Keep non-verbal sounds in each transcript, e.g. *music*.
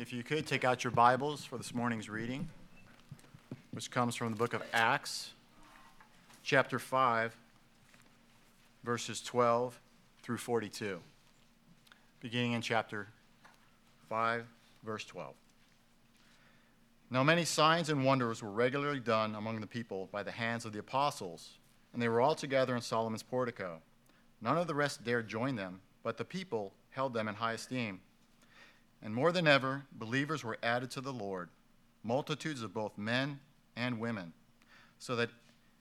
If you could take out your Bibles for this morning's reading, which comes from the book of Acts, chapter 5, verses 12 through 42. Beginning in chapter 5, verse 12. Now, many signs and wonders were regularly done among the people by the hands of the apostles, and they were all together in Solomon's portico. None of the rest dared join them, but the people held them in high esteem. And more than ever, believers were added to the Lord, multitudes of both men and women, so that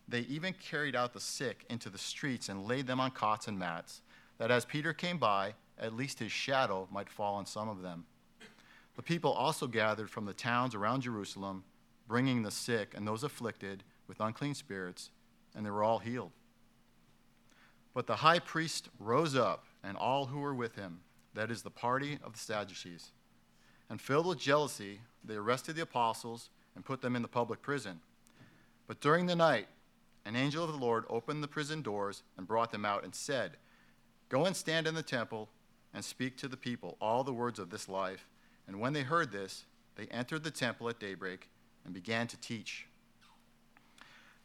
they even carried out the sick into the streets and laid them on cots and mats, that as Peter came by, at least his shadow might fall on some of them. The people also gathered from the towns around Jerusalem, bringing the sick and those afflicted with unclean spirits, and they were all healed. But the high priest rose up, and all who were with him, that is, the party of the Sadducees. And filled with jealousy, they arrested the apostles and put them in the public prison. But during the night, an angel of the Lord opened the prison doors and brought them out and said, Go and stand in the temple and speak to the people all the words of this life. And when they heard this, they entered the temple at daybreak and began to teach.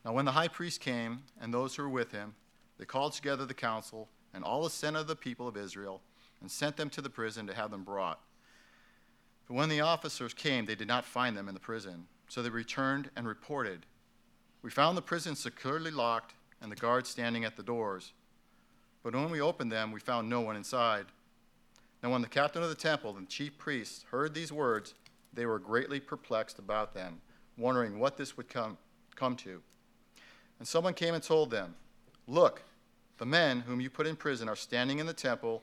Now, when the high priest came and those who were with him, they called together the council and all the senate of the people of Israel and sent them to the prison to have them brought. But when the officers came, they did not find them in the prison. So they returned and reported We found the prison securely locked and the guards standing at the doors. But when we opened them, we found no one inside. Now, when the captain of the temple and the chief priests heard these words, they were greatly perplexed about them, wondering what this would come, come to. And someone came and told them, Look, the men whom you put in prison are standing in the temple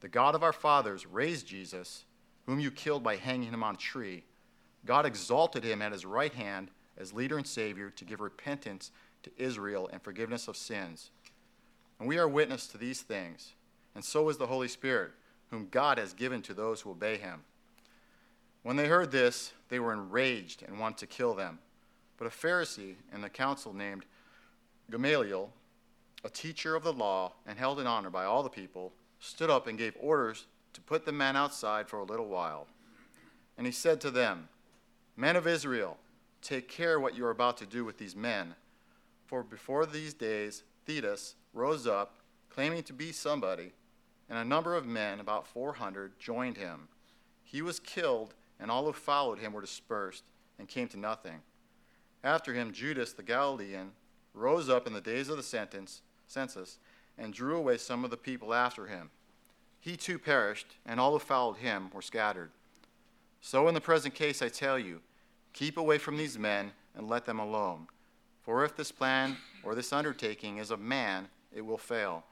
The God of our fathers raised Jesus, whom you killed by hanging him on a tree. God exalted him at his right hand as leader and savior to give repentance to Israel and forgiveness of sins. And we are witness to these things, and so is the Holy Spirit, whom God has given to those who obey him. When they heard this, they were enraged and wanted to kill them. But a Pharisee in the council named Gamaliel, a teacher of the law and held in honor by all the people, stood up and gave orders to put the men outside for a little while. And he said to them, Men of Israel, take care what you are about to do with these men. For before these days, Theudas rose up, claiming to be somebody, and a number of men, about 400, joined him. He was killed, and all who followed him were dispersed and came to nothing. After him, Judas the Galilean rose up in the days of the sentence, census and drew away some of the people after him. He too perished, and all who followed him were scattered. So in the present case, I tell you, keep away from these men and let them alone. For if this plan or this undertaking is of man, it will fail.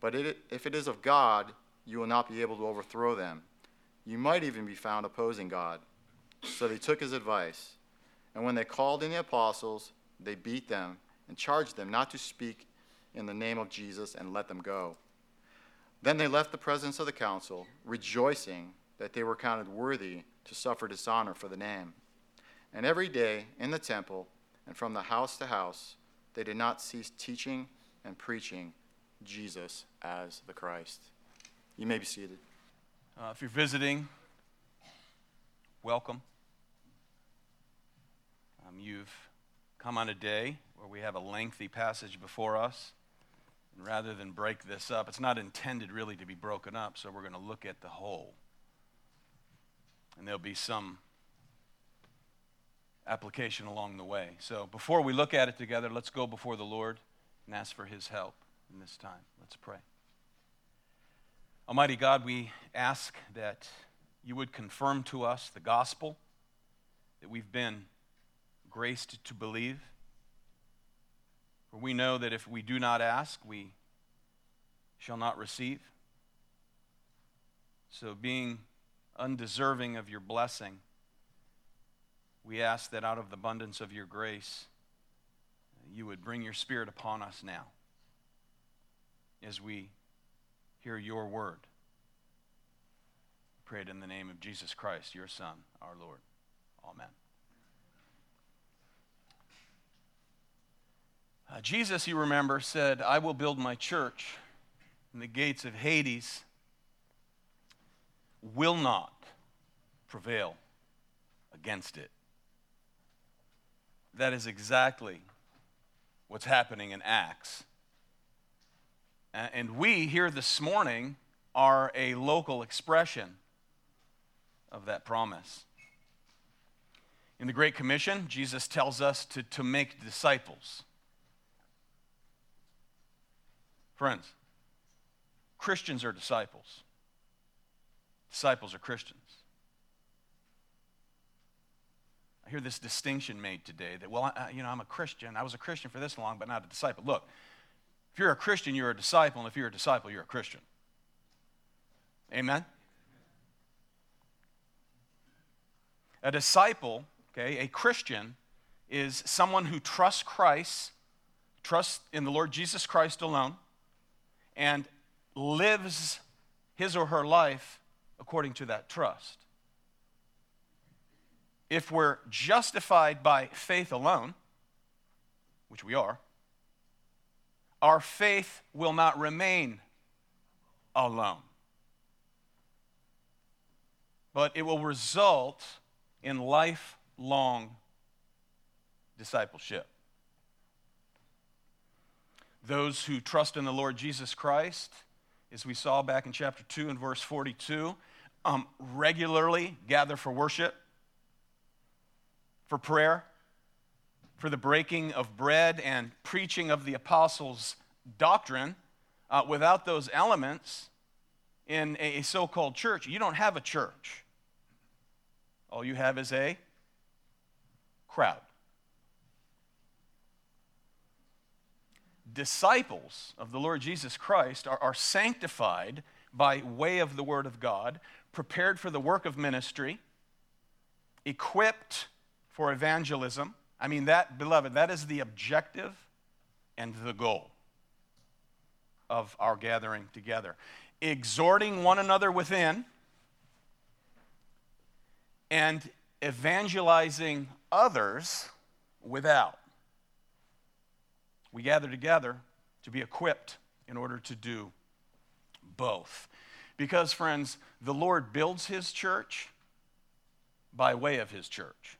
But it, if it is of God, you will not be able to overthrow them. You might even be found opposing God. So they took his advice. And when they called in the apostles, they beat them and charged them not to speak in the name of Jesus and let them go. Then they left the presence of the council, rejoicing that they were counted worthy to suffer dishonor for the name. And every day in the temple and from the house to house, they did not cease teaching and preaching Jesus as the Christ. You may be seated. Uh, if you're visiting, welcome. Um, you've come on a day where we have a lengthy passage before us. And rather than break this up, it's not intended really to be broken up, so we're going to look at the whole. And there'll be some application along the way. So before we look at it together, let's go before the Lord and ask for his help in this time. Let's pray. Almighty God, we ask that you would confirm to us the gospel that we've been graced to believe. For we know that if we do not ask, we shall not receive. So, being undeserving of your blessing. We ask that out of the abundance of your grace, you would bring your Spirit upon us now as we hear your word. Pray it in the name of Jesus Christ, your Son, our Lord. Amen. Uh, Jesus, you remember, said, I will build my church, and the gates of Hades will not prevail against it. That is exactly what's happening in Acts. And we here this morning are a local expression of that promise. In the Great Commission, Jesus tells us to, to make disciples. Friends, Christians are disciples. Disciples are Christians. I hear this distinction made today that, well, I, you know, I'm a Christian. I was a Christian for this long, but not a disciple. Look, if you're a Christian, you're a disciple, and if you're a disciple, you're a Christian. Amen? A disciple, okay, a Christian, is someone who trusts Christ, trusts in the Lord Jesus Christ alone, and lives his or her life according to that trust. If we're justified by faith alone, which we are, our faith will not remain alone. But it will result in lifelong discipleship. Those who trust in the Lord Jesus Christ, as we saw back in chapter 2 and verse 42, um, regularly gather for worship, for prayer, for the breaking of bread and preaching of the apostles' doctrine. Uh, without those elements in a so called church, you don't have a church. All you have is a crowd. Disciples of the Lord Jesus Christ are, are sanctified by way of the Word of God, prepared for the work of ministry, equipped for evangelism. I mean, that, beloved, that is the objective and the goal of our gathering together. Exhorting one another within and evangelizing others without. We gather together to be equipped in order to do both. Because, friends, the Lord builds his church by way of his church.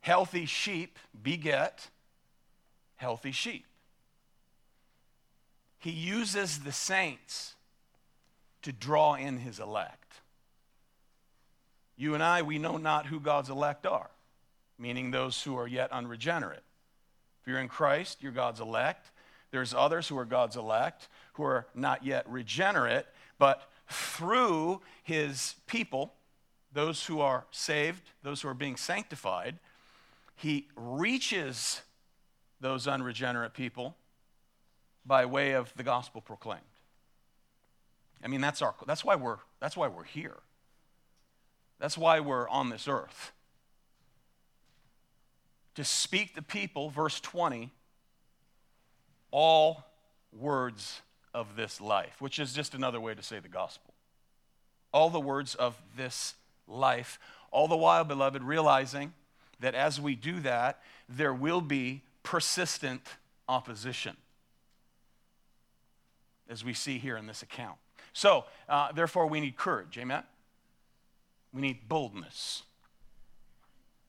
Healthy sheep beget healthy sheep. He uses the saints to draw in his elect. You and I, we know not who God's elect are, meaning those who are yet unregenerate. If you're in Christ, you're God's elect. There's others who are God's elect who are not yet regenerate, but through his people, those who are saved, those who are being sanctified, he reaches those unregenerate people by way of the gospel proclaimed. I mean, that's, our, that's, why we're, that's why we're here. That's why we're on this earth. To speak the people, verse 20, all words of this life, which is just another way to say the gospel. All the words of this life, all the while, beloved, realizing that as we do that, there will be persistent opposition, as we see here in this account. So, uh, therefore, we need courage. Amen? We need boldness.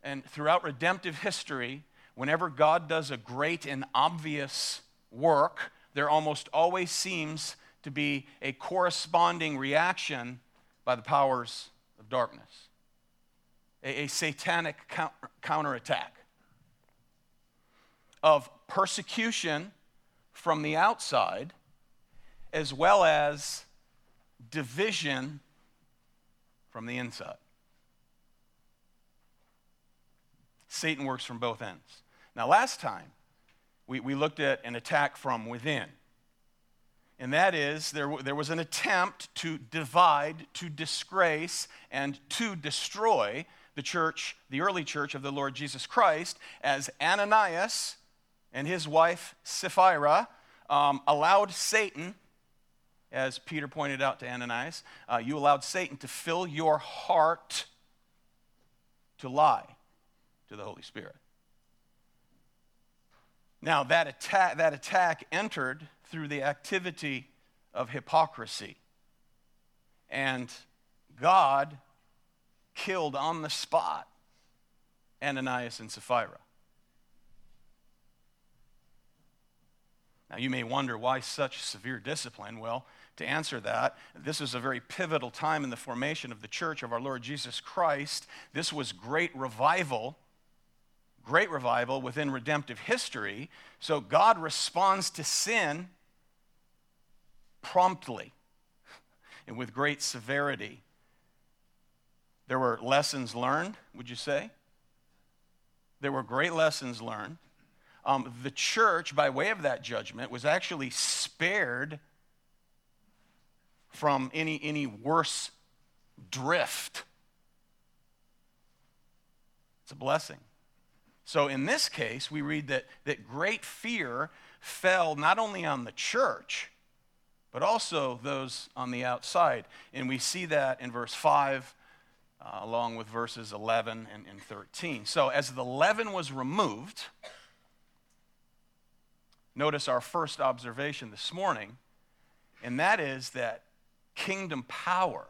And throughout redemptive history, whenever God does a great and obvious work, there almost always seems to be a corresponding reaction by the powers of darkness, a, a satanic counter, counterattack of persecution from the outside, as well as division from the inside. Satan works from both ends. Now, last time, we, we looked at an attack from within. And that is, there, there was an attempt to divide, to disgrace, and to destroy the church, the early church of the Lord Jesus Christ, as Ananias and his wife Sapphira um, allowed Satan, as Peter pointed out to Ananias, uh, you allowed Satan to fill your heart to lie to the Holy Spirit. Now, that attack, that attack entered through the activity of hypocrisy. And God killed on the spot Ananias and Sapphira. Now, you may wonder why such severe discipline. Well, to answer that, this is a very pivotal time in the formation of the church of our Lord Jesus Christ. This was great revival, great revival within redemptive history. So God responds to sin promptly and with great severity. There were lessons learned, would you say? There were great lessons learned. Um, the church, by way of that judgment, was actually spared from any, any worse drift. It's a blessing. So, in this case, we read that, that great fear fell not only on the church, but also those on the outside. And we see that in verse 5 uh, along with verses 11 and, and 13. So, as the leaven was removed, notice our first observation this morning, and that is that kingdom power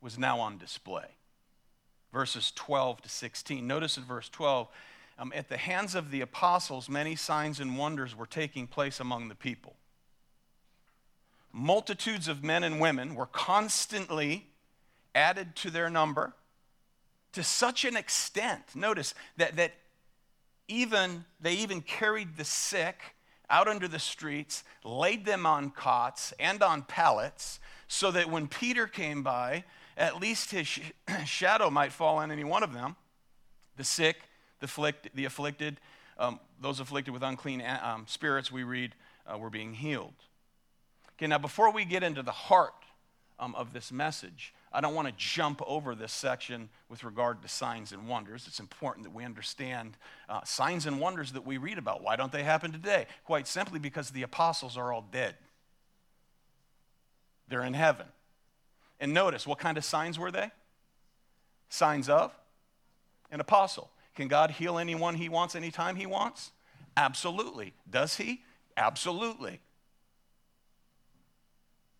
was now on display. Verses 12 to 16. Notice in verse 12, um, at the hands of the apostles, many signs and wonders were taking place among the people. Multitudes of men and women were constantly added to their number to such an extent, notice that, that even they even carried the sick out under the streets, laid them on cots and on pallets, so that when Peter came by, at least his sh- *clears throat* shadow might fall on any one of them. The sick, the, the afflicted, um, those afflicted with unclean um, spirits, we read, uh, were being healed. Okay, now before we get into the heart um, of this message, I don't want to jump over this section with regard to signs and wonders. It's important that we understand uh, signs and wonders that we read about. Why don't they happen today? Quite simply because the apostles are all dead, they're in heaven. And notice, what kind of signs were they? Signs of an apostle. Can God heal anyone he wants anytime he wants? Absolutely. Does he? Absolutely.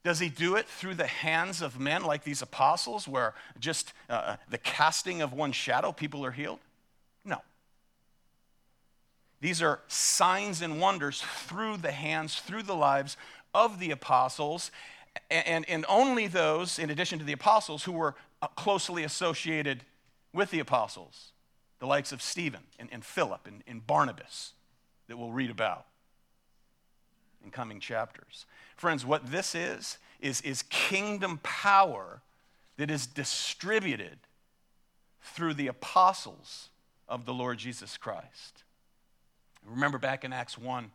Does he do it through the hands of men like these apostles, where just uh, the casting of one shadow, people are healed? No. These are signs and wonders through the hands, through the lives of the apostles, and, and only those, in addition to the apostles, who were uh, closely associated with the apostles, the likes of Stephen and, and Philip and, and Barnabas, that we'll read about in coming chapters. Friends, what this is, is, is kingdom power that is distributed through the apostles of the Lord Jesus Christ. Remember back in Acts 1,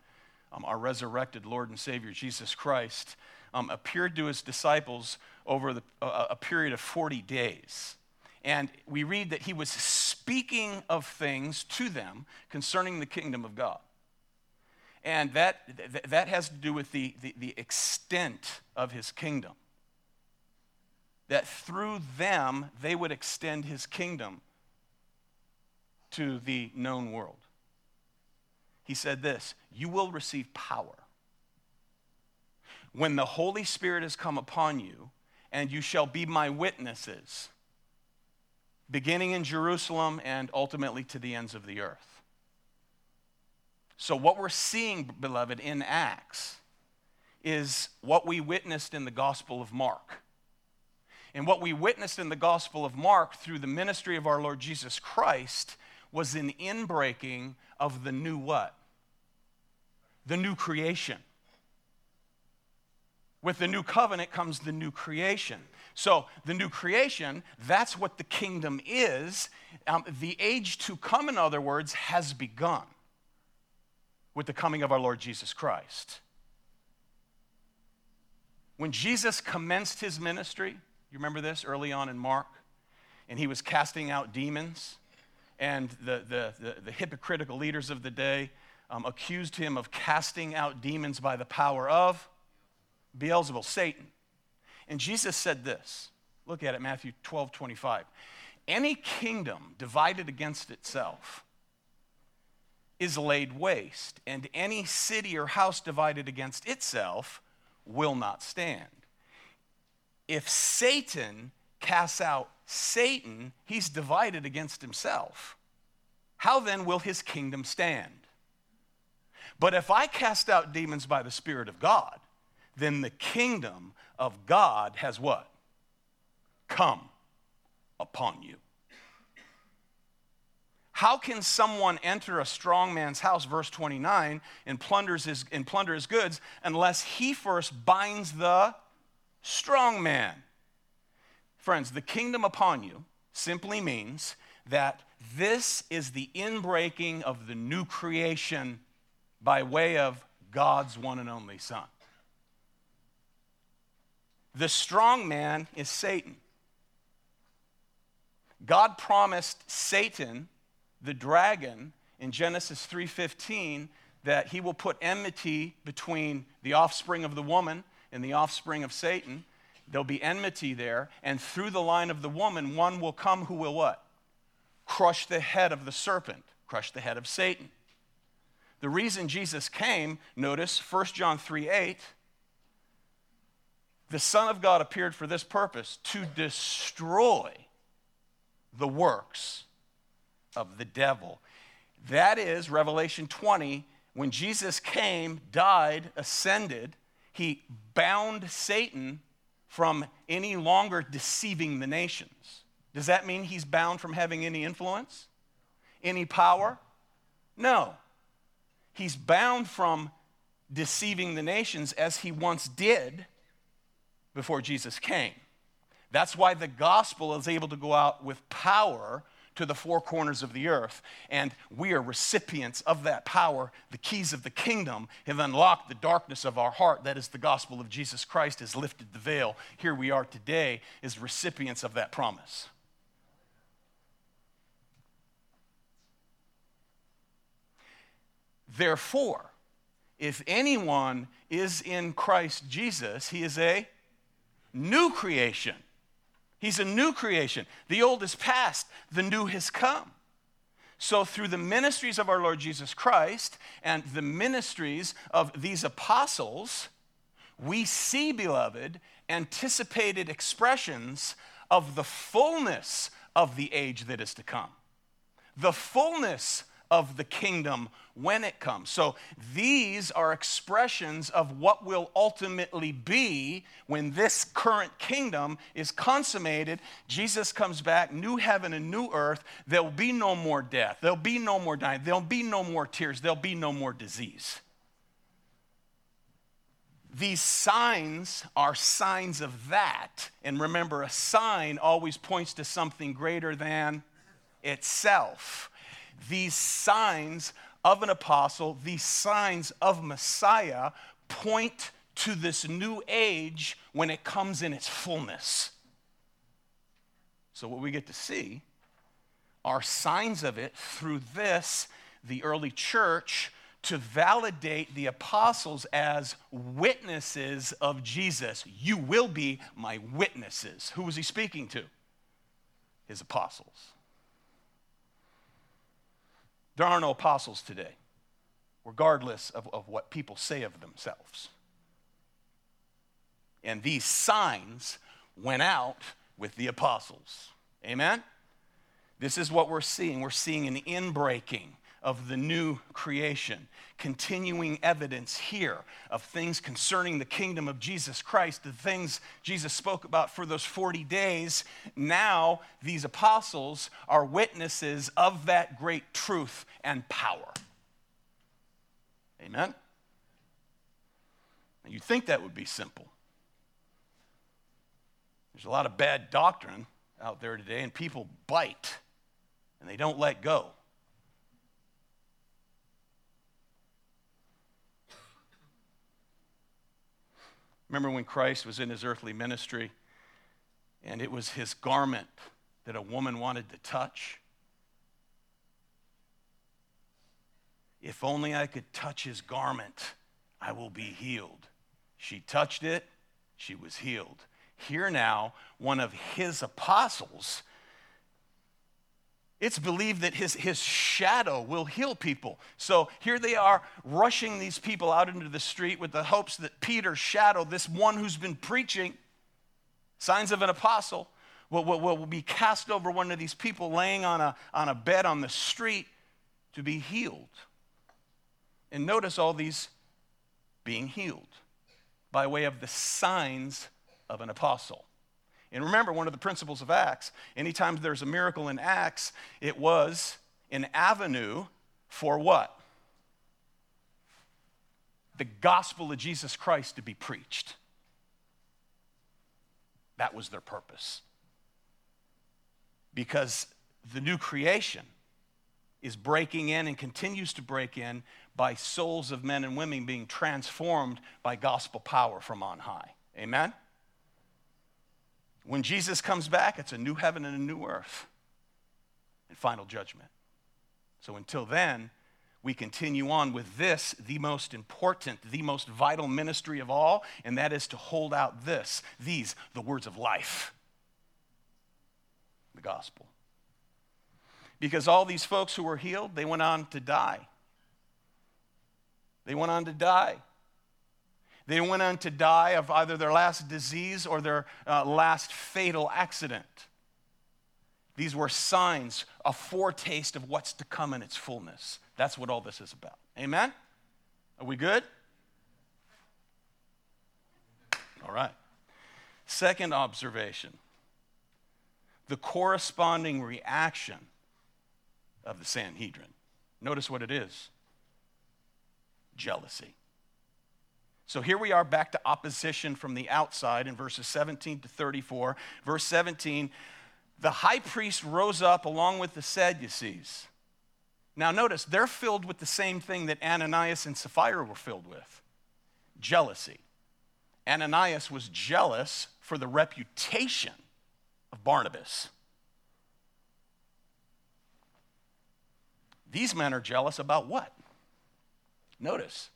um, our resurrected Lord and Savior Jesus Christ um, appeared to his disciples over the, uh, a period of 40 days. And we read that he was speaking of things to them concerning the kingdom of God. And that, that has to do with the, the, the extent of his kingdom. That through them, they would extend his kingdom to the known world. He said this You will receive power when the Holy Spirit has come upon you, and you shall be my witnesses, beginning in Jerusalem and ultimately to the ends of the earth. So, what we're seeing, beloved, in Acts is what we witnessed in the Gospel of Mark. And what we witnessed in the Gospel of Mark through the ministry of our Lord Jesus Christ was an inbreaking of the new what? The new creation. With the new covenant comes the new creation. So, the new creation, that's what the kingdom is. Um, the age to come, in other words, has begun with the coming of our Lord Jesus Christ. When Jesus commenced his ministry, you remember this early on in Mark? And he was casting out demons, and the, the, the, the hypocritical leaders of the day um, accused him of casting out demons by the power of Beelzebul, Satan. And Jesus said this look at it, Matthew 12 25. Any kingdom divided against itself is laid waste, and any city or house divided against itself will not stand. If Satan casts out Satan, he's divided against himself. How then will his kingdom stand? But if I cast out demons by the Spirit of God, then the kingdom of God has what? Come upon you. How can someone enter a strong man's house, verse 29, and, plunders his, and plunder his goods unless he first binds the strong man? Friends, the kingdom upon you simply means that this is the inbreaking of the new creation by way of God's one and only Son. The strong man is Satan. God promised Satan the dragon in Genesis 3:15 that he will put enmity between the offspring of the woman and the offspring of Satan. There'll be enmity there, and through the line of the woman, one will come who will what? Crush the head of the serpent, crush the head of Satan. The reason Jesus came, notice 1 John 3 8, the Son of God appeared for this purpose to destroy the works of the devil. That is Revelation 20. When Jesus came, died, ascended, he bound Satan from any longer deceiving the nations. Does that mean he's bound from having any influence? Any power? No. He's bound from deceiving the nations as he once did before Jesus came. That's why the gospel is able to go out with power to the four corners of the earth. And we are recipients of that power. The keys of the kingdom have unlocked the darkness of our heart. That is, the gospel of Jesus Christ has lifted the veil. Here we are today as recipients of that promise. Therefore, if anyone is in Christ Jesus, he is a new creation. He's a new creation. The old is past, the new has come. So, through the ministries of our Lord Jesus Christ and the ministries of these apostles, we see, beloved, anticipated expressions of the fullness of the age that is to come. The fullness of the kingdom when it comes. So these are expressions of what will ultimately be when this current kingdom is consummated. Jesus comes back, new heaven and new earth. There'll be no more death. There'll be no more dying. There'll be no more tears. There'll be no more disease. These signs are signs of that. And remember, a sign always points to something greater than itself these signs of an apostle, these signs of Messiah, point to this new age when it comes in its fullness. So, what we get to see are signs of it through this, the early church, to validate the apostles as witnesses of Jesus. You will be my witnesses. Who was he speaking to? His apostles. There are no apostles today, regardless of, of what people say of themselves. And these signs went out with the apostles. Amen? This is what we're seeing. We're seeing an inbreaking of the new creation. Continuing evidence here of things concerning the kingdom of Jesus Christ, the things Jesus spoke about for those 40 days. Now, these apostles are witnesses of that great truth and power. Amen? you'd think that would be simple. There's a lot of bad doctrine out there today, and people bite and they don't let go. Remember when Christ was in his earthly ministry and it was his garment that a woman wanted to touch? If only I could touch his garment, I will be healed. She touched it, she was healed. Here now, one of his apostles, it's believed that his, his shadow will heal people. So here they are rushing these people out into the street with the hopes that Peter's shadow, this one who's been preaching signs of an apostle, will, will, will be cast over one of these people laying on a, on a bed on the street to be healed. And notice all these being healed by way of the signs of an apostle. And remember, one of the principles of Acts, anytime there's a miracle in Acts, it was an avenue for what? The gospel of Jesus Christ to be preached. That was their purpose. Because the new creation is breaking in and continues to break in by souls of men and women being transformed by gospel power from on high. Amen? When Jesus comes back, it's a new heaven and a new earth and final judgment. So until then, we continue on with this, the most important, the most vital ministry of all, and that is to hold out this, these, the words of life, the gospel. Because all these folks who were healed, they went on to die. They went on to die. They went on to die of either their last disease or their uh, last fatal accident. These were signs, a foretaste of what's to come in its fullness. That's what all this is about. Amen? Are we good? All right. Second observation the corresponding reaction of the Sanhedrin. Notice what it is jealousy. So here we are back to opposition from the outside in verses 17 to 34. Verse 17 the high priest rose up along with the Sadducees. Now, notice, they're filled with the same thing that Ananias and Sapphira were filled with jealousy. Ananias was jealous for the reputation of Barnabas. These men are jealous about what? Notice,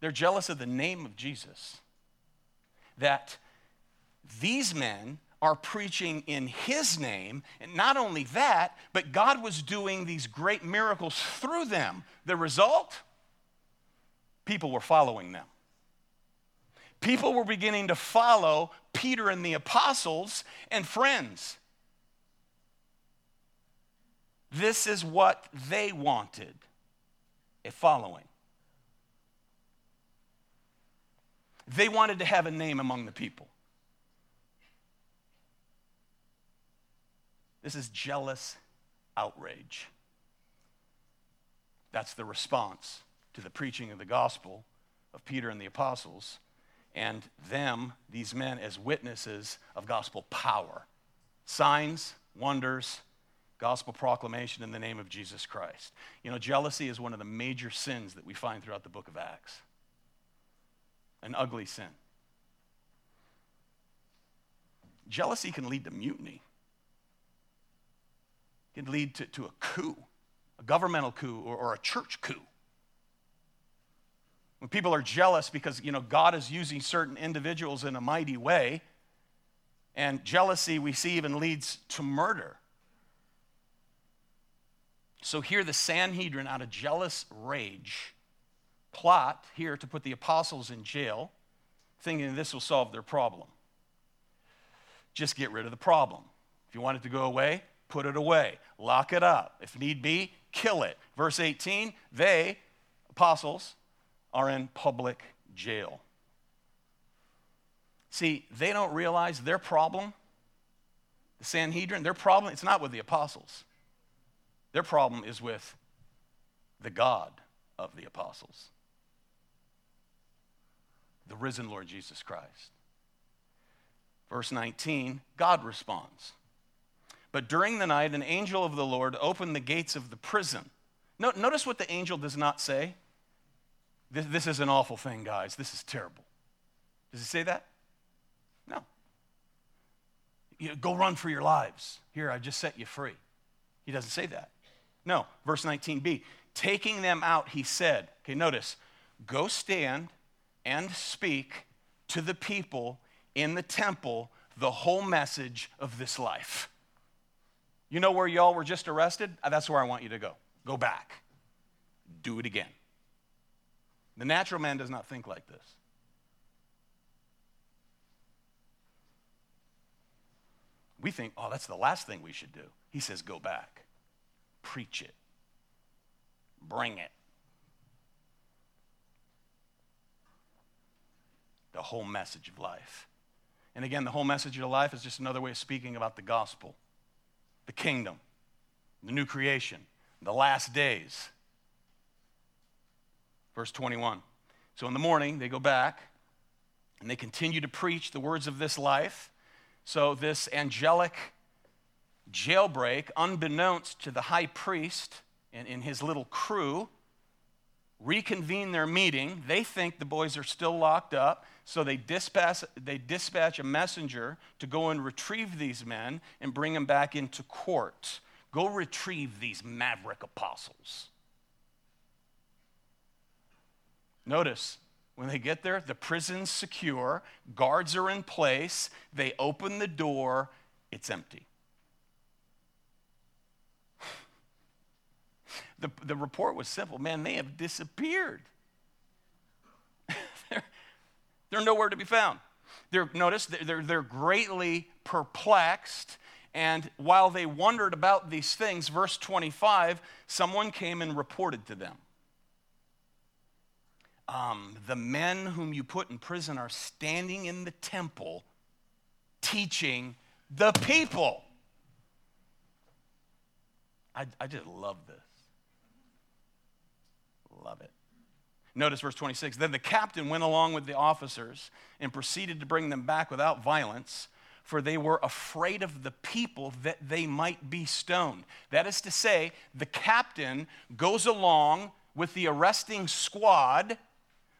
they're jealous of the name of Jesus. That these men are preaching in his name. And not only that, but God was doing these great miracles through them. The result? People were following them. People were beginning to follow Peter and the apostles and friends. This is what they wanted a following. They wanted to have a name among the people. This is jealous outrage. That's the response to the preaching of the gospel of Peter and the apostles, and them, these men, as witnesses of gospel power. Signs, wonders, gospel proclamation in the name of Jesus Christ. You know, jealousy is one of the major sins that we find throughout the book of Acts an ugly sin. Jealousy can lead to mutiny. It can lead to, to a coup, a governmental coup or, or a church coup. When people are jealous because you know God is using certain individuals in a mighty way, and jealousy we see even leads to murder. So here the Sanhedrin, out of jealous rage, plot here to put the apostles in jail, thinking this will solve their problem. Just get rid of the problem. If you want it to go away, put it away, lock it up. If need be, kill it. Verse 18, they, apostles, are in public jail. See, they don't realize their problem, the Sanhedrin, their problem, it's not with the apostles. Their problem is with the God of the apostles the risen Lord Jesus Christ. Verse 19, God responds. But during the night, an angel of the Lord opened the gates of the prison. Notice what the angel does not say. This, this is an awful thing, guys. This is terrible. Does he say that? No. You know, go run for your lives. Here, I just set you free. He doesn't say that. No. Verse 19b. Taking them out, he said, okay, notice, go stand and speak to the people in the temple the whole message of this life. You know where y'all were just arrested? Uh, that's where I want you to go. Go back. Do it again. The natural man does not think like this. We think, oh, that's the last thing we should do. He says, go back, preach it, bring it. The whole message of life. And again, the whole message of life is just another way of speaking about the gospel, the kingdom, the new creation, the last days. Verse 21. So in the morning, they go back and they continue to preach the words of this life. So this angelic jailbreak, unbeknownst to the high priest and, in his little crew, reconvene their meeting. They think the boys are still locked up, so they dispatch, they dispatch a messenger to go and retrieve these men and bring them back into court. Go retrieve these maverick apostles. Notice, when they get there, the prison's secure, guards are in place, they open the door, it's empty. *laughs* The, the report was simple man, they have disappeared. they're, they're nowhere to be found. They're, notice, they're, they're greatly perplexed. And while they wondered about these things, verse 25, someone came and reported to them um, the men whom you put in prison are standing in the temple teaching the people. I, I just love this. Love it. Notice verse 26. Then the captain went along with the officers and proceeded to bring them back without violence, for they were afraid of the people that they might be stoned. That is to say, the captain goes along with the arresting squad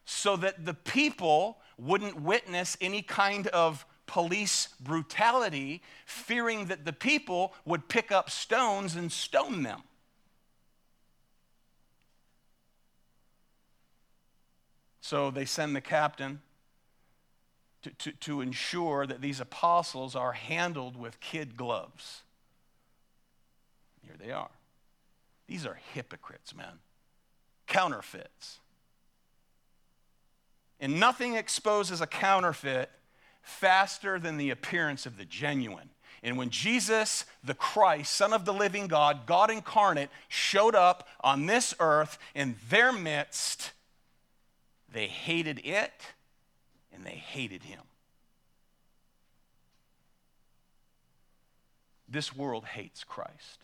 so that the people wouldn't witness any kind of police brutality, fearing that the people would pick up stones and stone them. So they send the captain to, to, to, ensure that these apostles are handled with kid gloves. Here they are. These are hypocrites, man. Counterfeits. And nothing exposes a counterfeit faster than the appearance of the genuine. And when Jesus, the Christ, Son of the living God, God incarnate, showed up on this earth in their midst, they hated it and they hated him. This world hates Christ,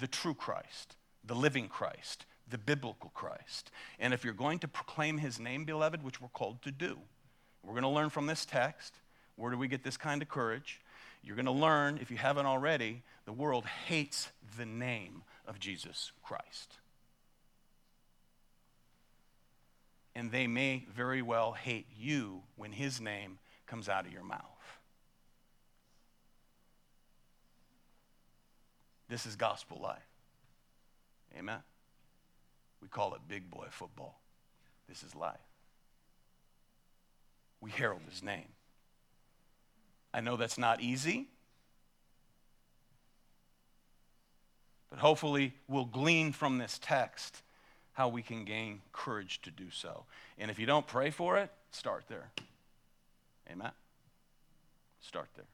the true Christ, the living Christ, the biblical Christ. And if you're going to proclaim his name, beloved, which we're called to do, we're going to learn from this text. Where do we get this kind of courage? You're going to learn, if you haven't already, the world hates the name of Jesus Christ. And they may very well hate you when his name comes out of your mouth. This is gospel life. Amen. We call it big boy football. This is life. We herald his name. I know that's not easy, but hopefully we'll glean from this text how we can gain courage to do so. And if you don't pray for it, start there. Amen? Start there.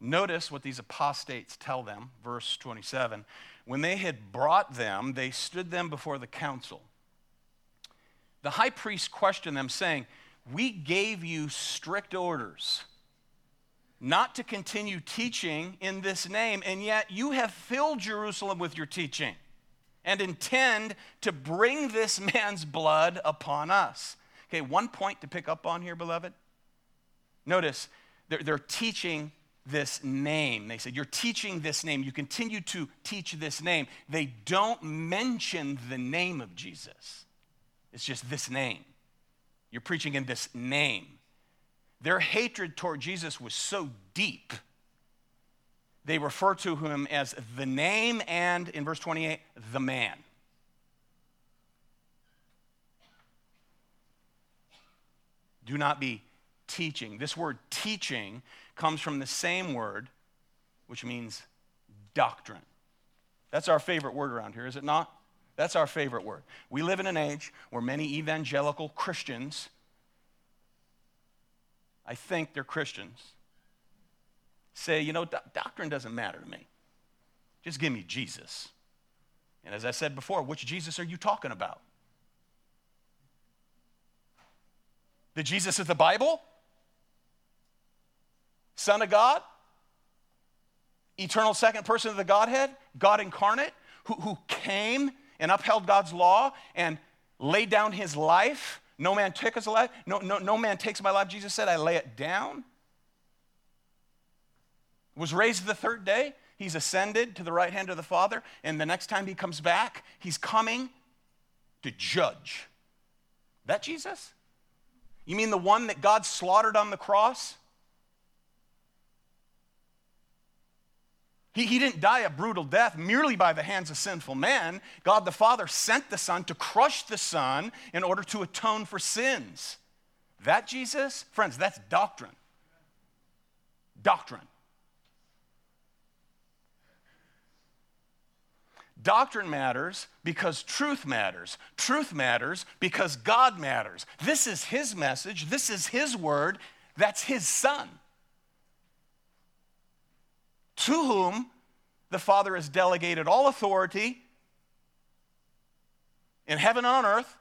Notice what these apostates tell them, verse 27. When they had brought them, they stood them before the council. The high priest questioned them, saying, We gave you strict orders not to continue teaching in this name, and yet you have filled Jerusalem with your teaching and intend to bring this *laughs* man's blood upon us. Okay, one point to pick up on here, beloved. Notice they're, they're teaching this name. They said, You're teaching this name. You continue to teach this name. They don't mention the name of Jesus, it's just this name. You're preaching in this name. Their hatred toward Jesus was so deep, they refer to him as the name and, in verse 28, the man. Do not be teaching. This word teaching comes from the same word, which means doctrine. That's our favorite word around here, is it not? That's our favorite word. We live in an age where many evangelical Christians, I think they're Christians, say, you know, do- doctrine doesn't matter to me. Just give me Jesus. And as I said before, which Jesus are you talking about? The Jesus of the Bible? Son of God? Eternal second person of the Godhead? God incarnate? Who, who came and upheld God's law and laid down his life? No man took his life. No, no, no man takes my life. Jesus said, I lay it down. Was raised the third day. He's ascended to the right hand of the Father. And the next time he comes back, he's coming to judge. That Jesus? You mean the one that God slaughtered on the cross? He, he didn't die a brutal death merely by the hands of sinful men. God the Father sent the Son to crush the Son in order to atone for sins. That Jesus, friends, that's doctrine. Doctrine. Doctrine matters because truth matters. Truth matters because God matters. This is His message, this is His word, that's His Son. To whom the Father has delegated all authority in heaven and on earth.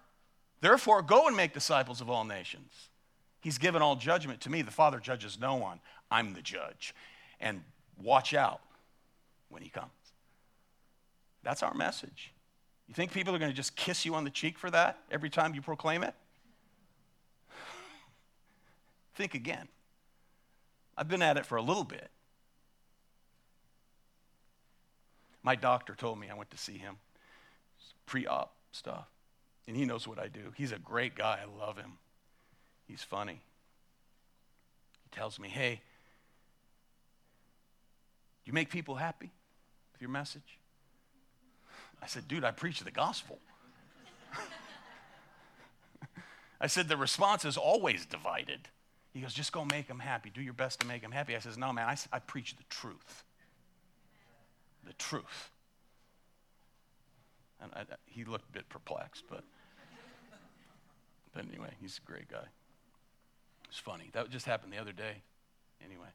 Therefore, go and make disciples of all nations. He's given all judgment to me. The Father judges no one. I'm the judge. And watch out when He comes. That's our message. You think people are going to just kiss you on the cheek for that every time you proclaim it? *sighs* think again. I've been at it for a little bit. My doctor told me I went to see him, pre op stuff, and he knows what I do. He's a great guy. I love him. He's funny. He tells me, hey, you make people happy with your message? I said, dude, I preach the gospel. *laughs* I said, the response is always divided. He goes, just go make them happy. Do your best to make them happy. I says, no, man, I, I preach the truth. The truth. And I, he looked a bit perplexed, but, but anyway, he's a great guy. It's funny. That just happened the other day. Anyway.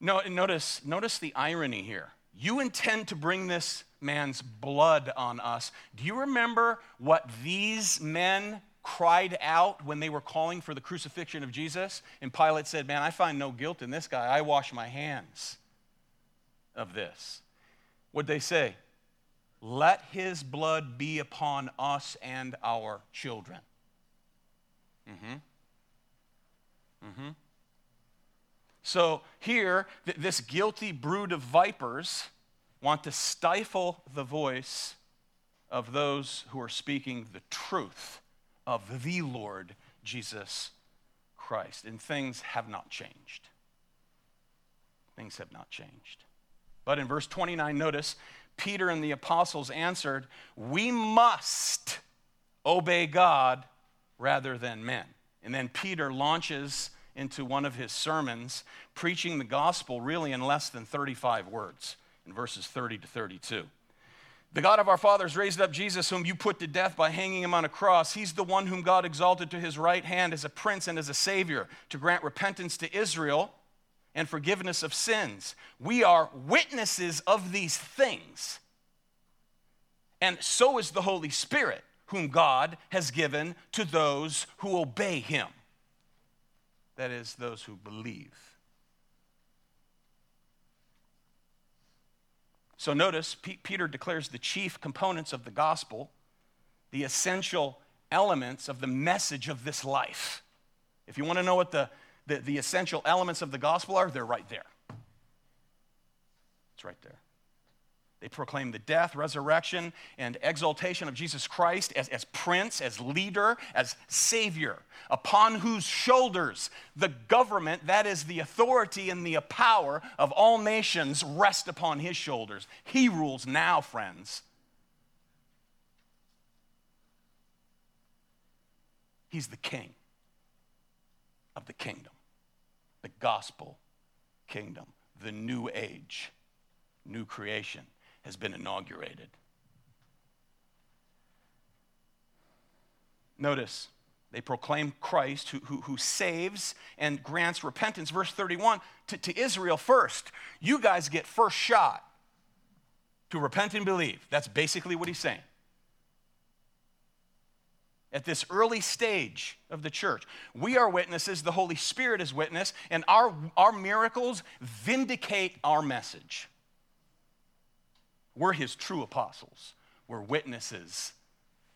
No, notice, notice the irony here. You intend to bring this man's blood on us. Do you remember what these men cried out when they were calling for the crucifixion of Jesus? And Pilate said, Man, I find no guilt in this guy. I wash my hands of this. What'd they say? Let his blood be upon us and our children. Mm hmm. Mm hmm. So here, th- this guilty brood of vipers want to stifle the voice of those who are speaking the truth of the Lord Jesus Christ. And things have not changed. Things have not changed. But in verse 29, notice Peter and the apostles answered, We must obey God rather than men. And then Peter launches into one of his sermons, preaching the gospel really in less than 35 words, in verses 30 to 32. The God of our fathers raised up Jesus, whom you put to death by hanging him on a cross. He's the one whom God exalted to his right hand as a prince and as a savior to grant repentance to Israel and forgiveness of sins. We are witnesses of these things. And so is the Holy Spirit, whom God has given to those who obey him. That is, those who believe. So notice, P- Peter declares the chief components of the gospel, the essential elements of the message of this life. If you want to know what the, the, the essential elements of the gospel are, they're right there. It's right there. They proclaim the death, resurrection, and exaltation of Jesus Christ as, as Prince, as leader, as Savior, upon whose shoulders the government, that is the authority and the power of all nations, rest upon his shoulders. He rules now, friends. He's the king of the kingdom, the gospel kingdom, the new age, new creation has been inaugurated. Notice, they proclaim Christ who, who, who, saves and grants repentance. Verse 31 to, to Israel first. You guys get first shot to repent and believe. That's basically what he's saying. At this early stage of the church, we are witnesses, the Holy Spirit is witness, and our, our miracles vindicate our message. We're his true apostles. We're witnesses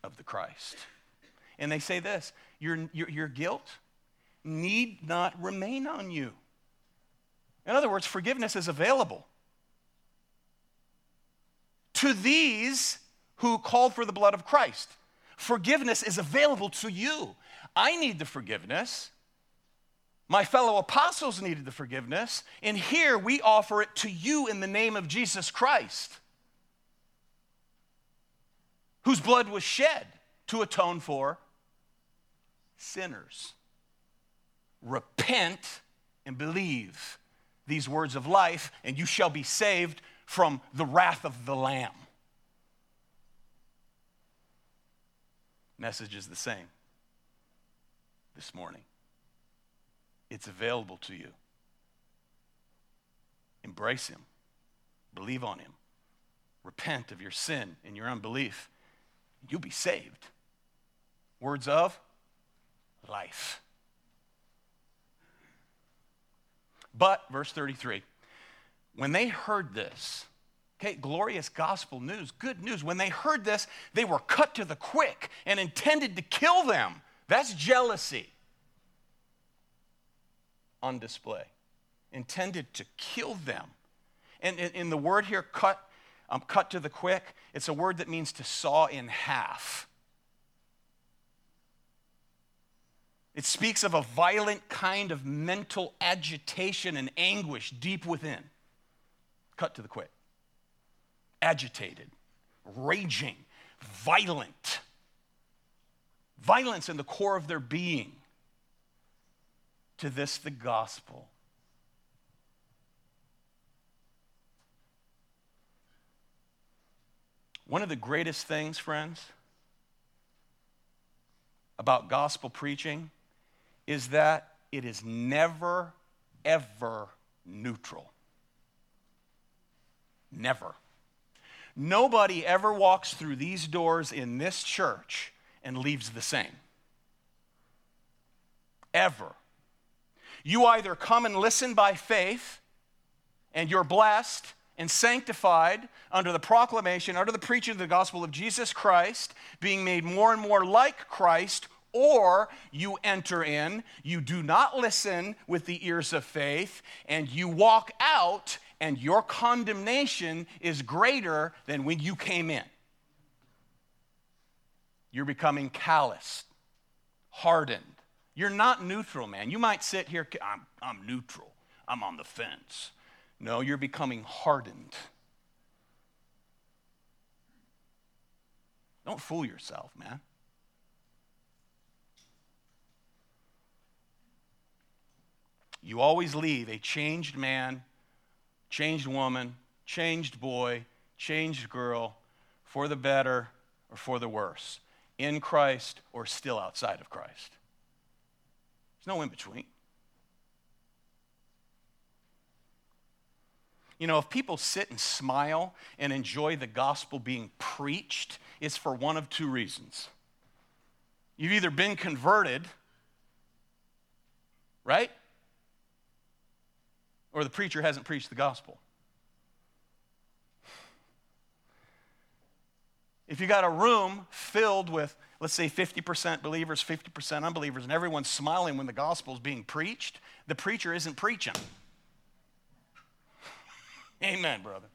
of the Christ. And they say this your, your, your guilt need not remain on you. In other words, forgiveness is available to these who called for the blood of Christ. Forgiveness is available to you. I need the forgiveness. My fellow apostles needed the forgiveness. And here we offer it to you in the name of Jesus Christ whose blood was shed to atone for sinners. Repent and believe these words of life, and you shall be saved from the wrath of the Lamb. Message is the same this morning. It's available to you. Embrace Him, believe on Him, repent of your sin and your unbelief you'll be saved. Words of life. But, verse 33, when they heard this, okay, glorious gospel news, good news, when they heard this, they were cut to the quick and intended to kill them. That's jealousy on display. Intended to kill them. And in the word here, cut, um, cut to the quick, it's a word that means to saw in half. It speaks of a violent kind of mental agitation and anguish deep within. Cut to the quick. Agitated, raging, violent. Violence in the core of their being. To this, the gospel One of the greatest things, friends, about gospel preaching is that it is never, ever neutral. Never. Nobody ever walks through these doors in this church and leaves the same. Ever. You either come and listen by faith and you're blessed and sanctified under the proclamation, under the preaching of the gospel of Jesus Christ, being made more and more like Christ, or you enter in, you do not listen with the ears of faith, and you walk out, and your condemnation is greater than when you came in. You're becoming calloused, hardened. You're not neutral, man. You might sit here, I'm, I'm neutral, I'm on the fence. No, you're becoming hardened. Don't fool yourself, man. You always leave a changed man, changed woman, changed boy, changed girl for the better or for the worse, in Christ or still outside of Christ. There's no in between. You know, if people sit and smile and enjoy the gospel being preached, it's for one of two reasons. You've either been converted, right? Or the preacher hasn't preached the gospel. If you got a room filled with, let's say, 50% believers, 50% unbelievers, and everyone's smiling when the gospel is being preached, the preacher isn't preaching. Amen, brother.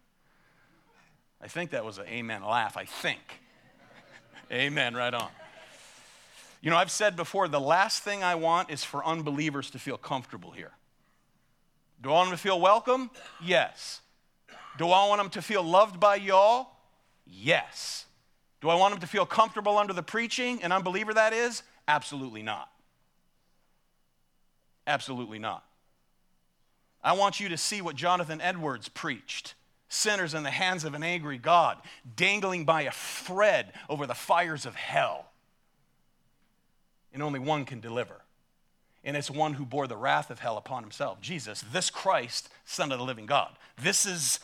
I think that was an amen laugh, I think. amen, right on. You know, I've said before, the last thing I want is for unbelievers to feel comfortable here. Do I want them to feel welcome? Yes. Do I want them to feel loved by y'all? Yes. Do I want them to feel comfortable under the preaching, an unbeliever that is? Absolutely not. Absolutely not. I want you to see what Jonathan Edwards preached sinners in the hands of an angry God, dangling by a thread over the fires of hell. And only one can deliver. And it's one who bore the wrath of hell upon himself Jesus, this Christ, Son of the living God. This is,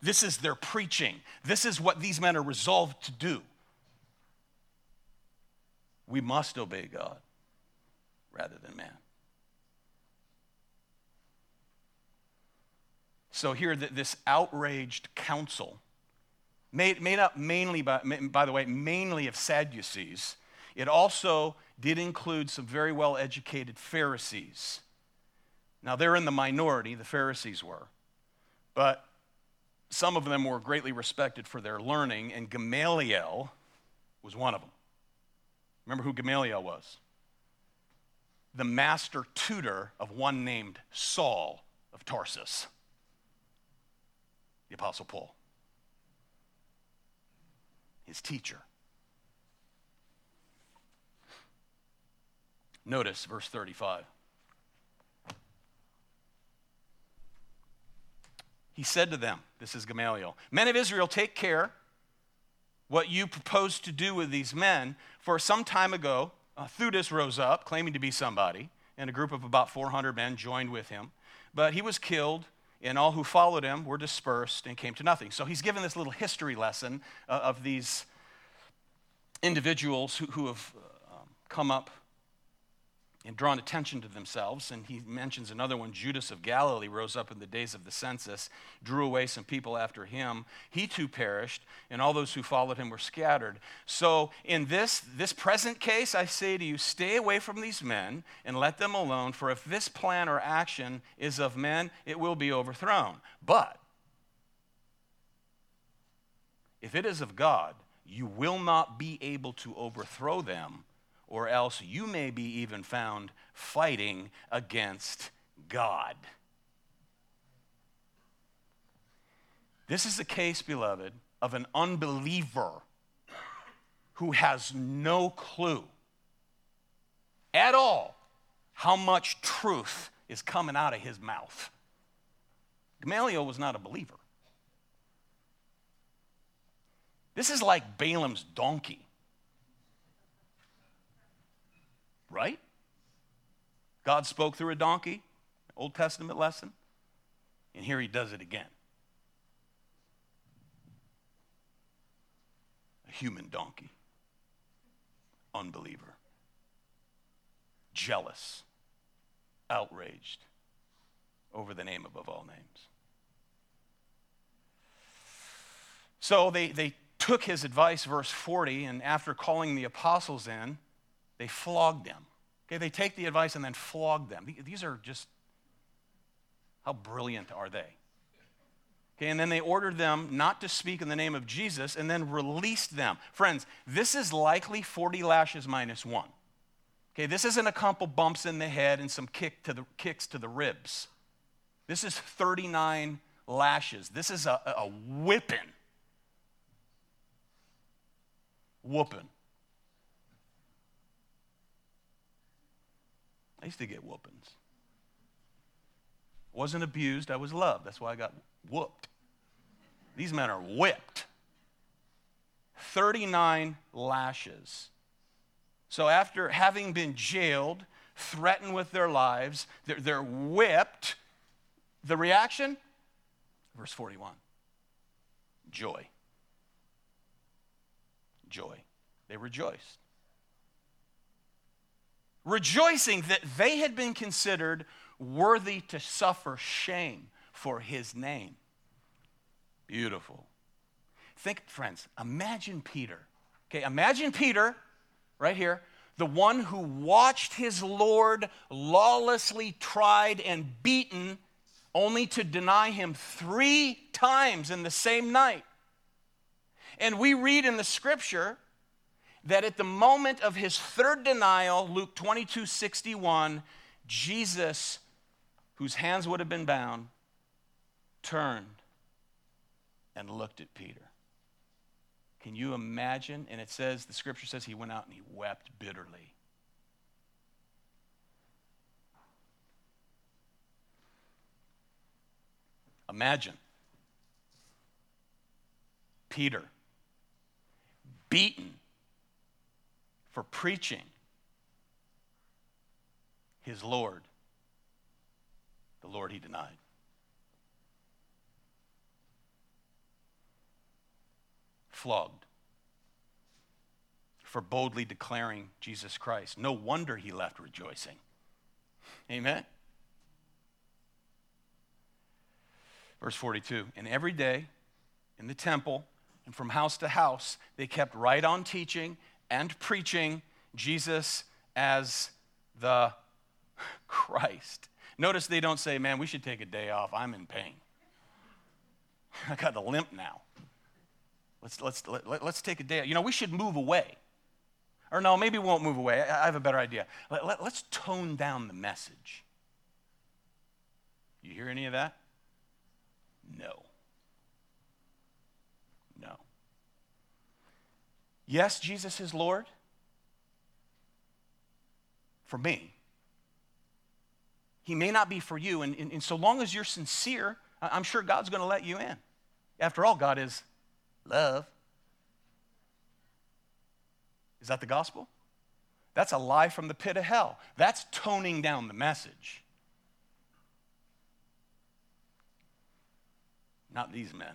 this is their preaching. This is what these men are resolved to do. We must obey God rather than man. So here, this outraged council, made, made up mainly, by, by the way, mainly of Sadducees, it also did include some very well educated Pharisees. Now, they're in the minority, the Pharisees were, but some of them were greatly respected for their learning, and Gamaliel was one of them. Remember who Gamaliel was? The master tutor of one named Saul of Tarsus the Apostle Paul, his teacher. Notice verse 35. He said to them, This is Gamaliel, Men of Israel, take care what you propose to do with these men. For some time ago, uh, Theudas rose up, claiming to be somebody, and a group of about 400 men joined with him. But he was killed and all who followed him were dispersed and came to nothing. So he's given this little history lesson uh, of these individuals who, have uh, come up and drawn attention to themselves. And he mentions another one Judas of Galilee rose up in the days of the census, drew away some people after him. He too perished, and all those who followed him were scattered. So, in this, this present case, I say to you, stay away from these men and let them alone, for if this plan or action is of men, it will be overthrown. But if it is of God, you will not be able to overthrow them or else you may be even found fighting against God. This is the case, beloved, of an unbeliever who has no clue at all how much truth is coming out of his mouth. Gamaliel was not a believer. This is like Balaam's donkey. Right? God spoke through a donkey, Old Testament lesson, and here he does it again. A human donkey, unbeliever, jealous, outraged over the name above all names. So they, they took his advice, verse 40, and after calling the apostles in, they flog them. Okay, they take the advice and then flog them. These are just, how brilliant are they? Okay, and then they ordered them not to speak in the name of Jesus and then released them. Friends, this is likely 40 lashes minus one. Okay, this isn't a couple bumps in the head and some kick to the, kicks to the ribs. This is 39 lashes. This is a, a whipping. Whooping. I used to get whoopings. Wasn't abused, I was loved. That's why I got whooped. These men are whipped. 39 lashes. So, after having been jailed, threatened with their lives, they're, they're whipped. The reaction? Verse 41 joy. Joy. They rejoiced rejoicing that they had been considered worthy to suffer shame for his name. Beautiful. Think, friends, imagine Peter. Okay, imagine Peter right here, the one who watched his Lord lawlessly tried and beaten only to deny him three times in the same night. And we read in the scripture that at the moment of his third denial, Luke 22 61, Jesus, whose hands would have been bound, turned and looked at Peter. Can you imagine? And it says, the scripture says he went out and he wept bitterly. Imagine Peter beaten for preaching his Lord, the Lord he denied. Flogged for boldly declaring Jesus Christ. No wonder he left rejoicing. Amen. Verse 42 And every day in the temple and from house to house, they kept right on teaching and preaching Jesus as the *laughs* Christ. Notice they don't say, man, we should take a day off. I'm in pain. *laughs* I got a limp now. Let's, let's, let, us let us take a day. You know, we should move away. Or no, maybe we won't move away. I, I have a better idea. Let, let, let's tone down the message. You hear any of that? No. No. Yes, Jesus is Lord for me. He may not be for you. And, and, and so long as you're sincere, I'm sure God's going to let you in. After all, God is love. Is that the gospel? That's a lie from the pit of hell. That's toning down the message. Not these men.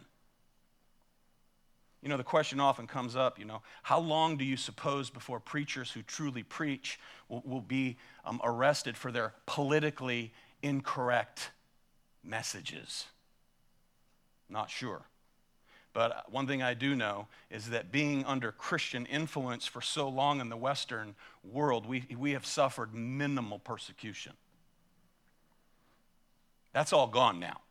You know, the question often comes up, you know, how long do you suppose before preachers who truly preach will, will be um, arrested for their politically incorrect messages? Not sure. But one thing I do know is that being under Christian influence for so long in the Western world, we, we have suffered minimal persecution. That's all gone now.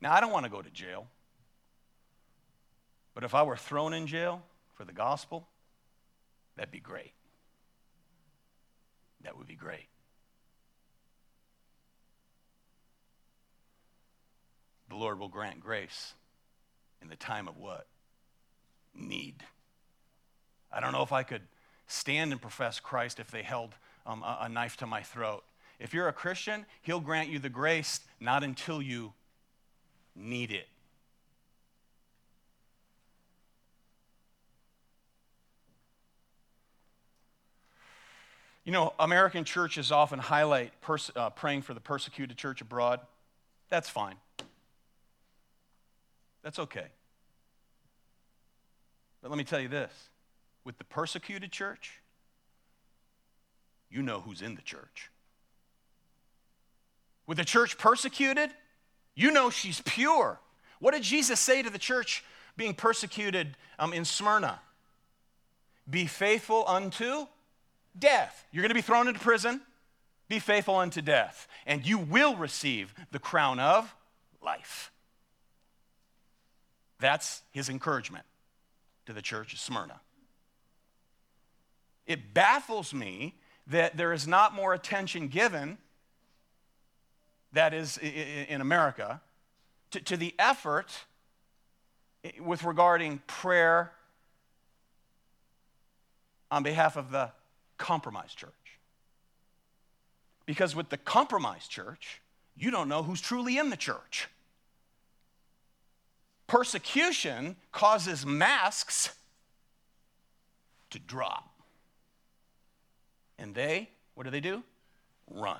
Now, I don't want to go to jail. But if I were thrown in jail for the gospel, that'd be great. That would be great. The Lord will grant grace in the time of what? Need. I don't know if I could stand and profess Christ if they held um, a, a knife to my throat. If you're a Christian, He'll grant you the grace not until you need it. You know, American churches often highlight pers- uh, praying for the persecuted church abroad. That's fine. That's okay. But let me tell you this with the persecuted church, you know who's in the church. With the church persecuted, you know she's pure. What did Jesus say to the church being persecuted um, in Smyrna? Be faithful unto death. You're going to be thrown into prison. Be faithful unto death, and you will receive the crown of life. That's his encouragement to the church of Smyrna. It baffles me that there is not more attention given that is in America, to, to the effort with regarding prayer on behalf of the compromised church. Because with the compromised church, you don't know who's truly in the church. Persecution causes masks to drop. And they, what do they do? Run.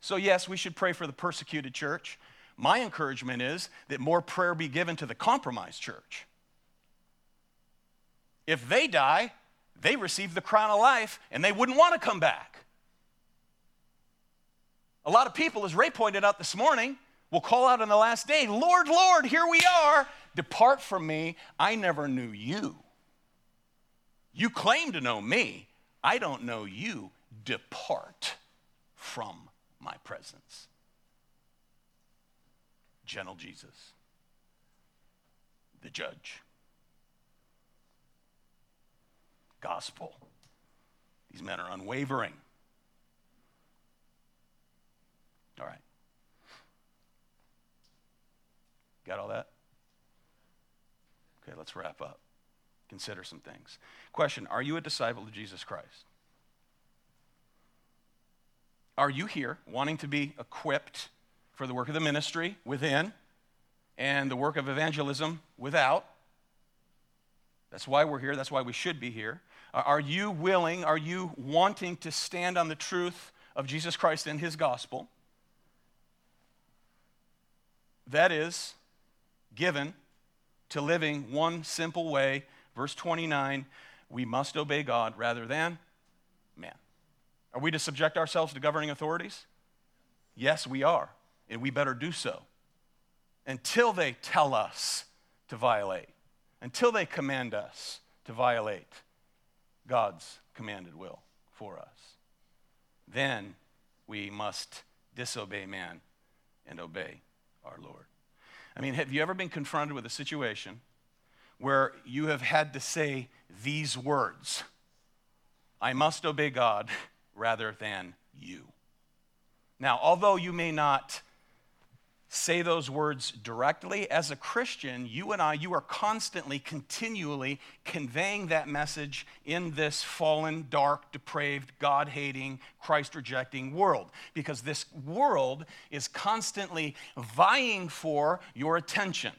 So, yes, we should pray for the persecuted church. My encouragement is that more prayer be given to the compromised church. If they die, they receive the crown of life and they wouldn't want to come back. A lot of people, as Ray pointed out this morning, will call out on the last day, Lord, Lord, here we are. Depart from me. I never knew you. You claim to know me. I don't know you. Depart from my presence. gentle Jesus, the judge. Gospel. These men are unwavering. All right. Got all that? Okay, let's wrap up. Consider some things. Question Are you a disciple of Jesus Christ? Are you here wanting to be equipped for the work of the ministry within and the work of evangelism without? That's why we're here. That's why we should be here. Uh, are you willing, are you wanting to stand on the truth of Jesus Christ and his gospel? That is given to living one simple way. Verse 29 we must obey God rather than man. Are we to subject ourselves to governing authorities? Yes, we are, and we better do so until they tell us to violate, until they command us to violate God's commanded will for us. Then we must disobey man and obey our Lord. I mean, have you ever been confronted with a situation where you have had to say these words I must obey God rather than you? Now, although you may not say those words directly. As a Christian, you and I, you are constantly, continually conveying that message in this fallen, dark, depraved, God hating, Christ rejecting world. Because this world is constantly vying for your attention,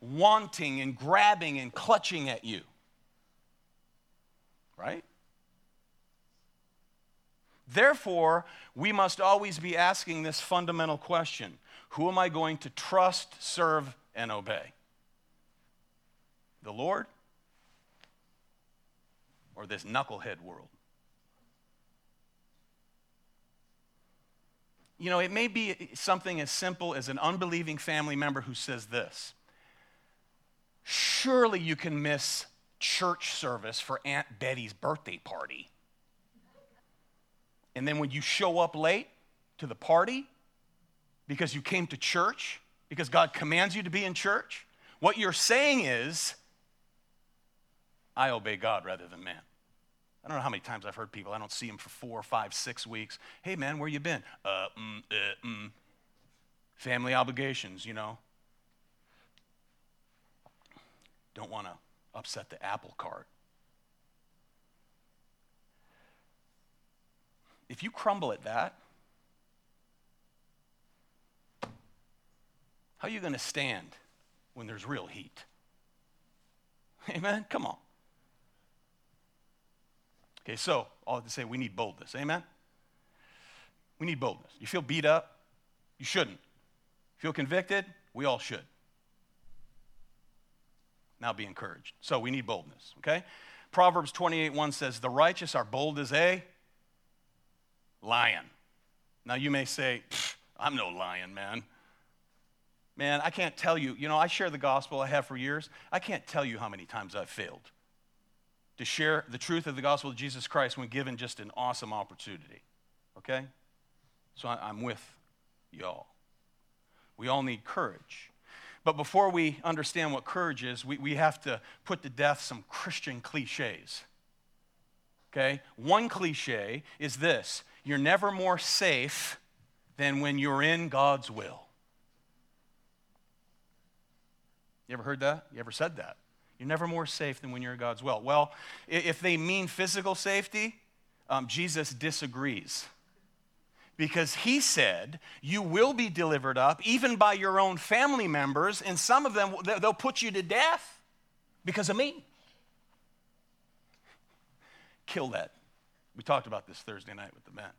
wanting and grabbing and clutching at you. Right? Therefore, we must always be asking this fundamental question Who am I going to trust, serve, and obey? The Lord or this knucklehead world? You know, it may be something as simple as an unbelieving family member who says this Surely you can miss church service for Aunt Betty's birthday party. And then when you show up late to the party because you came to church, because God commands you to be in church, what you're saying is, I obey God rather than man. I don't know how many times I've heard people, I don't see them for four, five, six weeks. Hey, man, where you been? Uh, mm, uh, mm. Family obligations, you know. Don't want to upset the apple cart. If you crumble at that, how are you going to stand when there's real heat? Amen? Come on. Okay, so all to say we need boldness. Amen? We need boldness. You feel beat up? You shouldn't. Feel convicted? We all should. Now be encouraged. So we need boldness, okay? Proverbs 28 1 says, The righteous are bold as a lion. Now you may say, I'm no lion, man. Man, I can't tell you, you know, I share the gospel I have for years. I can't tell you how many times I've failed to share the truth of the gospel of Jesus Christ when given just an awesome opportunity. Okay? So I'm with y'all. We all need courage. But before we understand what courage is, we, we have to put to death some Christian cliches. Okay? One cliche is this you're never more safe than when you're in God's will. You ever heard that? You ever said that? You're never more safe than when you're in God's will. Well, if they mean physical safety, um, Jesus disagrees. Because he said, You will be delivered up, even by your own family members, and some of them, they'll put you to death because of me. Kill that. We talked about this Thursday night with the men.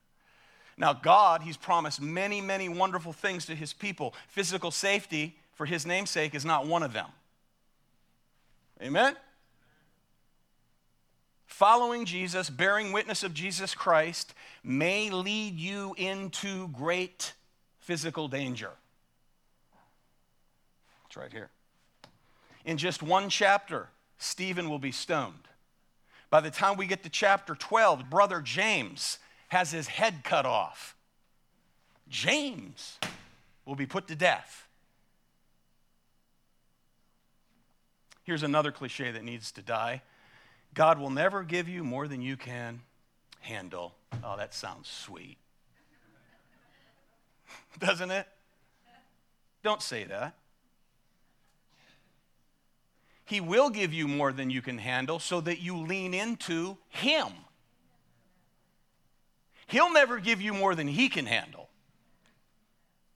Now, God, He's promised many, many wonderful things to His people. Physical safety for His namesake is not one of them. Amen? Following Jesus, bearing witness of Jesus Christ, may lead you into great physical danger. It's right here. In just one chapter, Stephen will be stoned. By the time we get to chapter 12, brother James has his head cut off. James. will be put to death. Here's another cliche that needs to die God will never give you more than you can handle. Oh, that sounds sweet. *laughs* Doesn't it? Don't say that. He will give you more than you can handle so that you lean into Him. He'll never give you more than He can handle.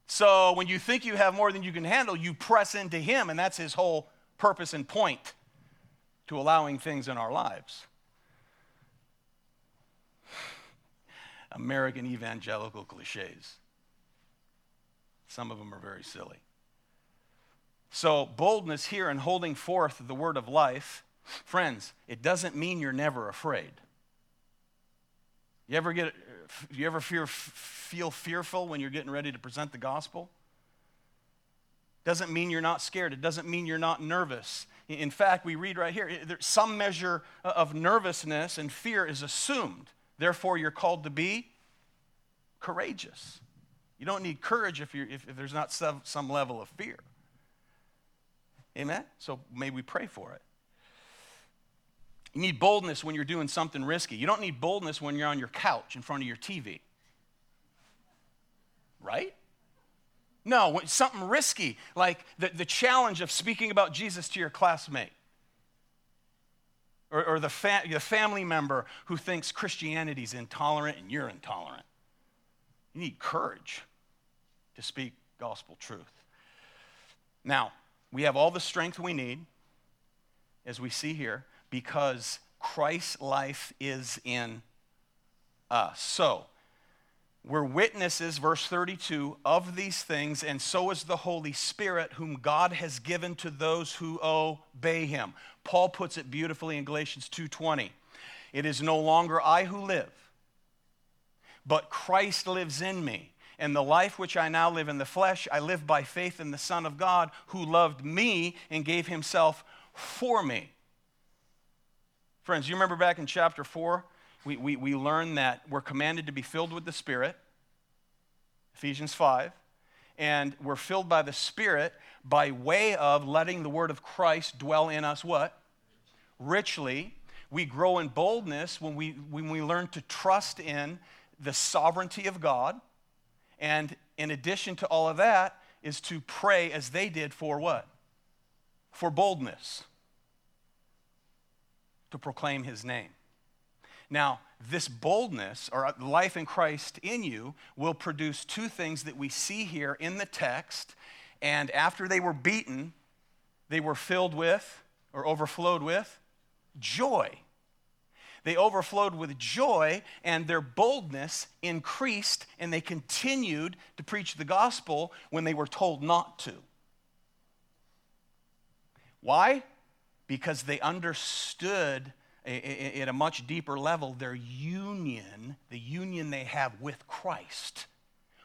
So when you think you have more than you can handle, you press into Him, and that's His whole purpose and point to allowing things in our lives. *sighs* American evangelical cliches. Some of them are very silly. So, boldness here in holding forth the word of life, friends, it doesn't mean you're never afraid. You ever get you ever fear, feel fearful when you're getting ready to present the gospel? Doesn't mean you're not scared. It doesn't mean you're not nervous. In fact, we read right here some measure of nervousness and fear is assumed. Therefore, you're called to be courageous. You don't need courage if, if, if there's not some, some level of fear. Amen? So may we pray for it. You need boldness when you're doing something risky. You don't need boldness when you're on your couch in front of your TV. Right? No, something risky, like the, the challenge of speaking about Jesus to your classmate. Or, or the, fa- the family member who thinks Christianity is intolerant and you're intolerant. You need courage to speak gospel truth. Now, we have all the strength we need, as we see here, because Christ's life is in us. So, we're witnesses, verse 32, of these things, and so is the Holy Spirit, whom God has given to those who obey him. Paul puts it beautifully in Galatians 2:20. It is no longer I who live, but Christ lives in me. And the life which I now live in the flesh, I live by faith in the Son of God who loved me and gave himself for me. Friends, you remember back in chapter 4, we, we, we learn that we're commanded to be filled with the Spirit, Ephesians 5, and we're filled by the Spirit by way of letting the word of Christ dwell in us what? Richly. We grow in boldness when we, when we learn to trust in the sovereignty of God. And in addition to all of that, is to pray as they did for what? For boldness. To proclaim his name. Now, this boldness or life in Christ in you will produce two things that we see here in the text. And after they were beaten, they were filled with or overflowed with joy. They overflowed with joy, and their boldness increased, and they continued to preach the gospel when they were told not to. Why? Because they understood at a much deeper level their union, the union they have with Christ.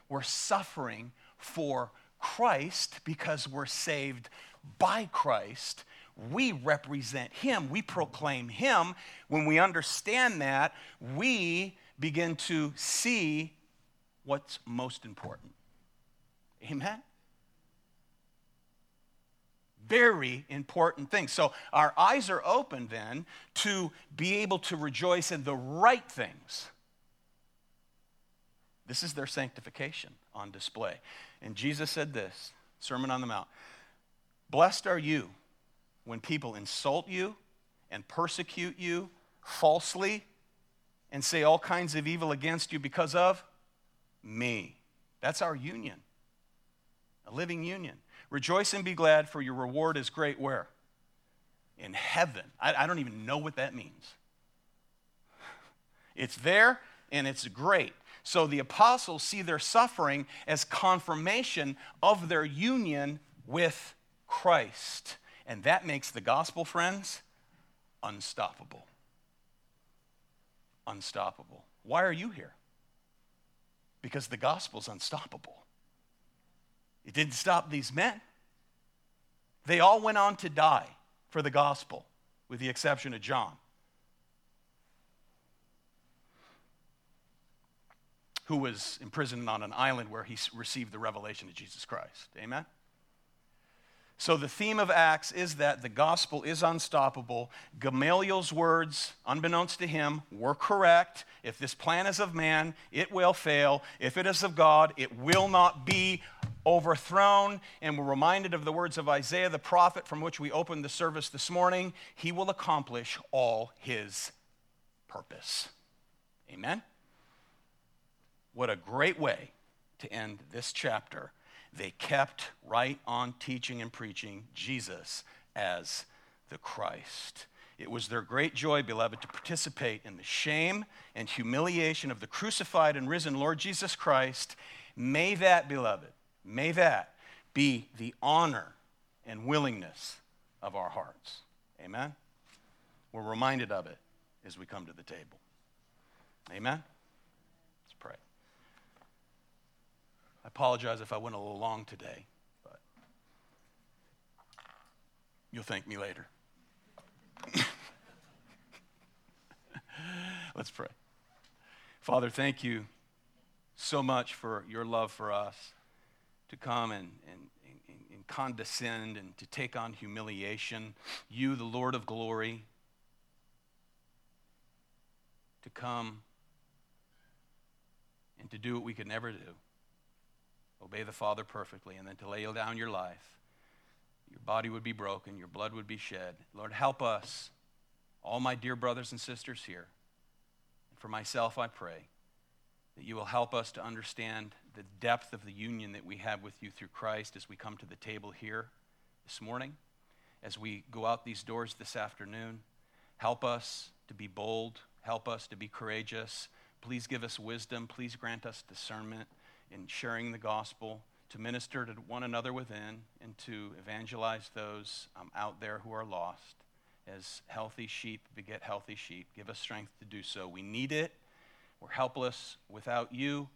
We're suffering for Christ because we're saved by Christ we represent Him, we proclaim Him. When we understand that, we begin to see what's most important. Amen? Very important thing. So our eyes are open then to be able to rejoice in the right things. This is their sanctification on display. And Jesus said this Sermon on the Mount Blessed are you when people insult you and persecute you falsely and say all kinds of evil against you because of me. That's our union, a living union. Rejoice and be glad, for your reward is great where? In heaven. I, I don't even know what that means. It's there and it's great. So the apostles see their suffering as confirmation of their union with Christ. And that makes the gospel, friends, unstoppable. Unstoppable. Why are you here? Because the gospel's unstoppable. It didn't stop these men. They all went on to die for the gospel, with the exception of John. who was imprisoned on an island where he received the revelation of Jesus Christ. Amen? So, the theme of Acts is that the gospel is unstoppable. Gamaliel's words, unbeknownst to him, were correct. If this plan is of man, it will fail. If it is of God, it will not be overthrown. And we're reminded of the words of Isaiah the prophet, from which we opened the service this morning. He will accomplish all his purpose. Amen? What a great way to end this chapter they kept right on teaching and preaching Jesus as the Christ. It was their great joy, beloved, to participate in the shame and humiliation of the crucified and risen Lord Jesus Christ. May that, beloved, may that be the honor and willingness of our hearts. Amen? We're reminded of it as we come to the table. Amen? I apologize if I went a little long today, but you'll thank me later. *laughs* Let's pray. Father, thank you so much for your love for us to come and, and, and, and condescend and to take on humiliation. You, the Lord of glory, to come and to do what we could never do obey the Father perfectly, and then to lay down your life. Your body would be broken, your blood would be shed. Lord, help us, all my dear brothers and sisters here. And for myself, I pray that you will help us to understand the depth of the union that we have with you through Christ as we come to the table here this morning, as we go out these doors this afternoon. Help us to be bold, help us to be courageous. Please give us wisdom, please grant us discernment in sharing the gospel, to minister to one another within, and to evangelize those um, out there who are lost. As healthy sheep beget healthy sheep, give us strength to do so. We need it. We're helpless without you.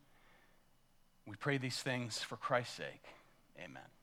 We pray these things for Christ's sake. Amen.